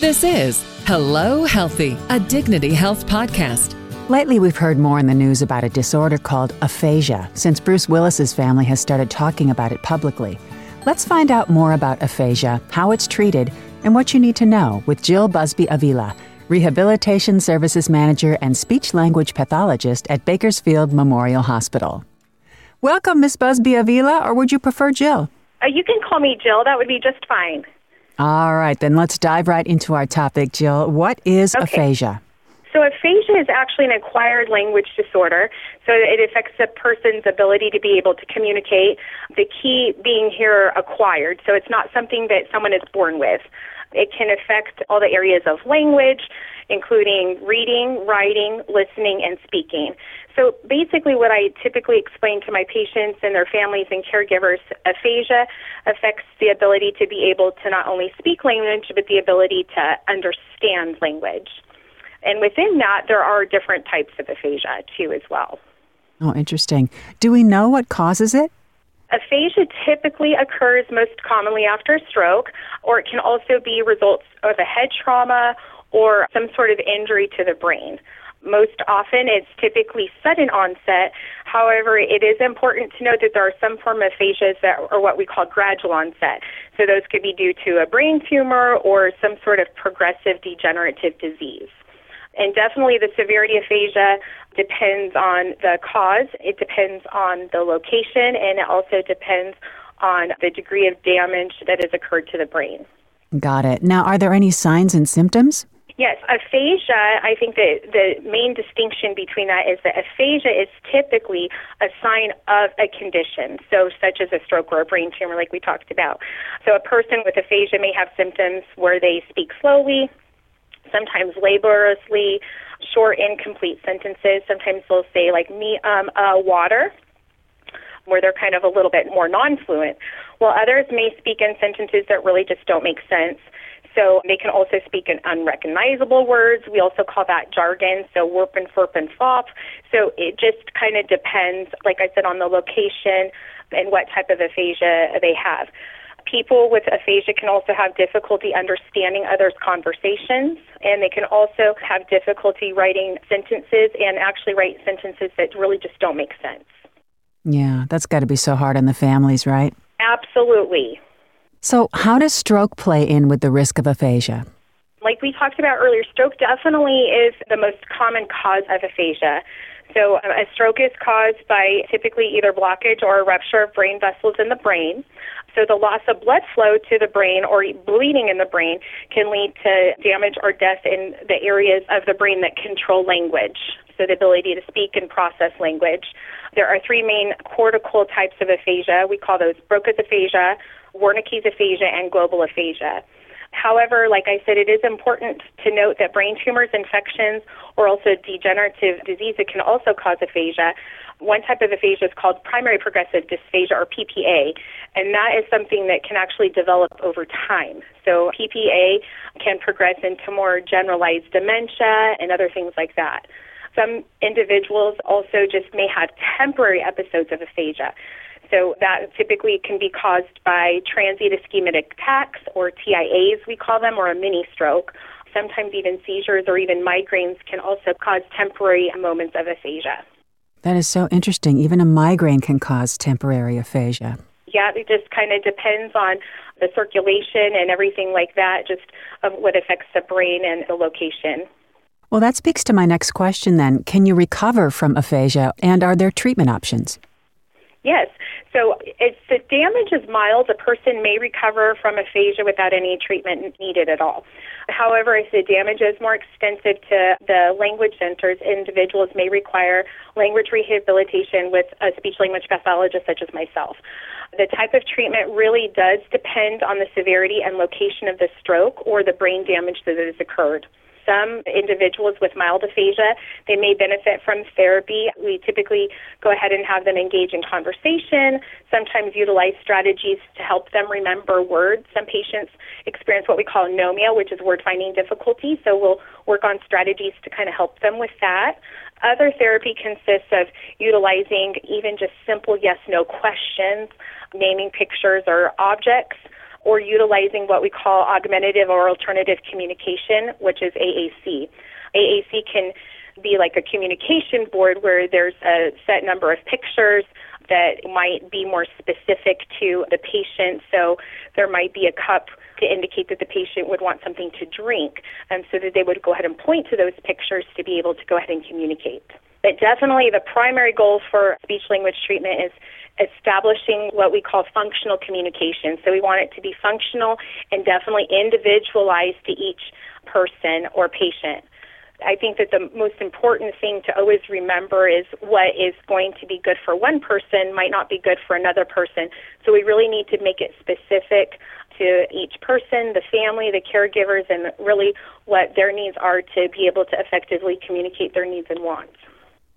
This is Hello Healthy, a Dignity Health podcast. Lately, we've heard more in the news about a disorder called aphasia since Bruce Willis's family has started talking about it publicly. Let's find out more about aphasia, how it's treated, and what you need to know with Jill Busby Avila, Rehabilitation Services Manager and Speech Language Pathologist at Bakersfield Memorial Hospital. Welcome, Miss Busby Avila, or would you prefer Jill? Uh, you can call me Jill. That would be just fine. All right, then let's dive right into our topic, Jill. What is Okay. aphasia? So, aphasia is actually an acquired language disorder. So, it affects a person's ability to be able to communicate. The key being here acquired. So, it's not something that someone is born with. It can affect all the areas of language, including reading, writing, listening, and speaking. So, basically, what I typically explain to my patients and their families and caregivers aphasia affects the ability to be able to not only speak language, but the ability to understand language. And within that, there are different types of aphasia too, as well. Oh, interesting. Do we know what causes it? Aphasia typically occurs most commonly after a stroke, or it can also be results of a head trauma or some sort of injury to the brain. Most often, it's typically sudden onset. However, it is important to note that there are some form of aphasias that are what we call gradual onset. So those could be due to a brain tumor or some sort of progressive degenerative disease. And definitely the severity of aphasia depends on the cause, it depends on the location, and it also depends on the degree of damage that has occurred to the brain. Got it. Now, are there any signs and symptoms? Yes, aphasia, I think that the main distinction between that is that aphasia is typically a sign of a condition, so such as a stroke or a brain tumor, like we talked about. So a person with aphasia may have symptoms where they speak slowly, sometimes laboriously, short, incomplete sentences. Sometimes they'll say, like, me, um, uh, water, where they're kind of a little bit more non fluent, while others may speak in sentences that really just don't make sense. So they can also speak in unrecognizable words. We also call that jargon, so warp and furp and fop. So it just kind of depends, like I said, on the location and what type of aphasia they have. People with aphasia can also have difficulty understanding others' conversations, and they can also have difficulty writing sentences and actually write sentences that really just don't make sense. Yeah, that's got to be so hard on the families, right? Absolutely. So, how does stroke play in with the risk of aphasia? Like we talked about earlier, stroke definitely is the most common cause of aphasia. So, um, a stroke is caused by typically either blockage or rupture of brain vessels in the brain. So, the loss of blood flow to the brain or bleeding in the brain can lead to damage or death in the areas of the brain that control language. So, the ability to speak and process language. There are three main cortical types of aphasia. We call those Broca's aphasia, Wernicke's aphasia, and global aphasia. However, like I said, it is important to note that brain tumors, infections, or also degenerative disease that can also cause aphasia. One type of aphasia is called primary progressive dysphagia or PPA, and that is something that can actually develop over time. So PPA can progress into more generalized dementia and other things like that. Some individuals also just may have temporary episodes of aphasia. So that typically can be caused by transient ischemic attacks or TIAs, we call them, or a mini stroke. Sometimes even seizures or even migraines can also cause temporary moments of aphasia. That is so interesting. Even a migraine can cause temporary aphasia. Yeah, it just kind of depends on the circulation and everything like that, just of what affects the brain and the location. Well, that speaks to my next question then. Can you recover from aphasia and are there treatment options? Yes. So if the damage is mild, a person may recover from aphasia without any treatment needed at all. However, if the damage is more extensive to the language centers, individuals may require language rehabilitation with a speech language pathologist such as myself. The type of treatment really does depend on the severity and location of the stroke or the brain damage that has occurred some individuals with mild aphasia, they may benefit from therapy. We typically go ahead and have them engage in conversation, sometimes utilize strategies to help them remember words. Some patients experience what we call anomia, which is word finding difficulty, so we'll work on strategies to kind of help them with that. Other therapy consists of utilizing even just simple yes no questions, naming pictures or objects or utilizing what we call augmentative or alternative communication, which is AAC. AAC can be like a communication board where there's a set number of pictures that might be more specific to the patient. So there might be a cup to indicate that the patient would want something to drink, and so that they would go ahead and point to those pictures to be able to go ahead and communicate. But definitely the primary goal for speech language treatment is establishing what we call functional communication. So we want it to be functional and definitely individualized to each person or patient. I think that the most important thing to always remember is what is going to be good for one person might not be good for another person. So we really need to make it specific to each person, the family, the caregivers, and really what their needs are to be able to effectively communicate their needs and wants.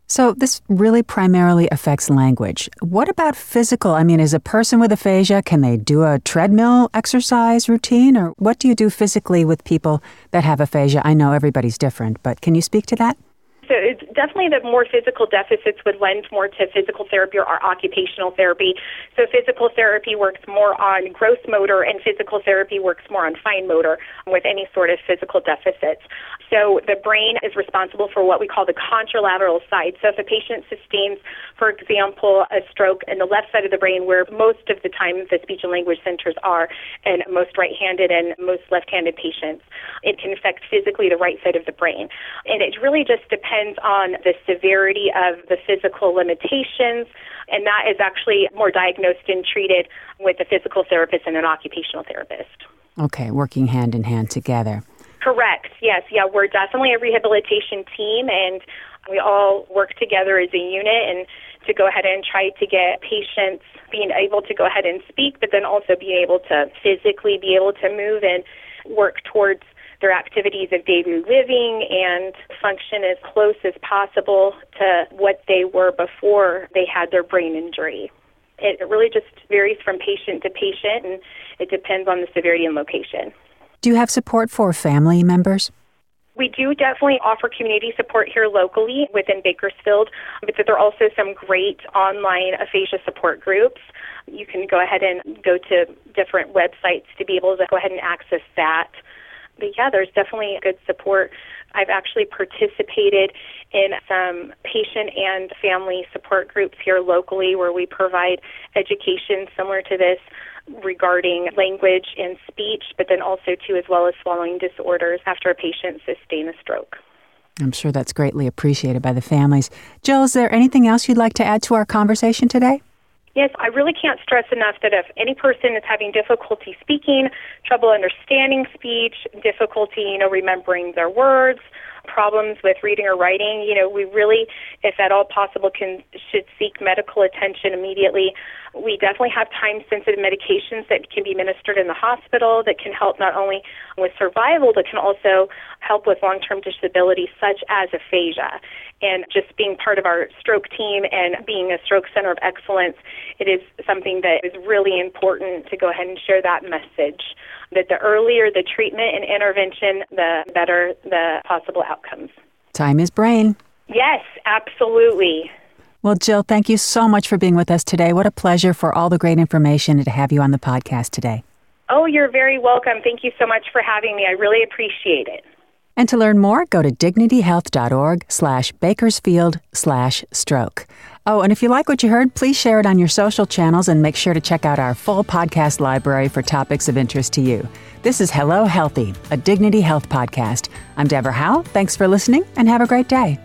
So, this really primarily affects language. What about physical? I mean, is a person with aphasia, can they do a treadmill exercise routine? Or what do you do physically with people that have aphasia? I know everybody's different, but can you speak to that? So it's definitely the more physical deficits would lend more to physical therapy or occupational therapy. So physical therapy works more on gross motor and physical therapy works more on fine motor with any sort of physical deficits. So the brain is responsible for what we call the contralateral side. So if a patient sustains, for example, a stroke in the left side of the brain where most of the time the speech and language centers are and most right-handed and most left-handed patients, it can affect physically the right side of the brain. And it really just depends depends on the severity of the physical limitations, and that is actually more diagnosed and treated with a physical therapist and an occupational therapist. Okay, working hand in hand together. Correct. Yes. Yeah, we're definitely a rehabilitation team, and we all work together as a unit and to go ahead and try to get patients being able to go ahead and speak, but then also be able to physically be able to move and work towards their activities of daily living and function as close as possible to what they were before they had their brain injury. It really just varies from patient to patient and it depends on the severity and location. Do you have support for family members? We do definitely offer community support here locally within Bakersfield, but there are also some great online aphasia support groups. You can go ahead and go to different websites to be able to go ahead and access that but yeah, there's definitely good support. I've actually participated in some patient and family support groups here locally where we provide education similar to this regarding language and speech, but then also too as well as swallowing disorders after a patient sustains a stroke. I'm sure that's greatly appreciated by the families. Jill, is there anything else you'd like to add to our conversation today? Yes, I really can't stress enough that if any person is having difficulty speaking, trouble understanding speech, difficulty, you know, remembering their words, problems with reading or writing, you know, we really, if at all possible, can should seek medical attention immediately. We definitely have time-sensitive medications that can be administered in the hospital that can help not only with survival, but can also help with long-term disability, such as aphasia. And just being part of our stroke team and being a stroke center of excellence, it is something that is really important to go ahead and share that message that the earlier the treatment and intervention, the better the possible outcomes. Time is brain. Yes, absolutely. Well, Jill, thank you so much for being with us today. What a pleasure for all the great information and to have you on the podcast today. Oh, you're very welcome. Thank you so much for having me. I really appreciate it. And to learn more, go to dignityhealth.org slash bakersfield slash stroke. Oh, and if you like what you heard, please share it on your social channels and make sure to check out our full podcast library for topics of interest to you. This is Hello Healthy, a Dignity Health podcast. I'm Deborah Howe. Thanks for listening and have a great day.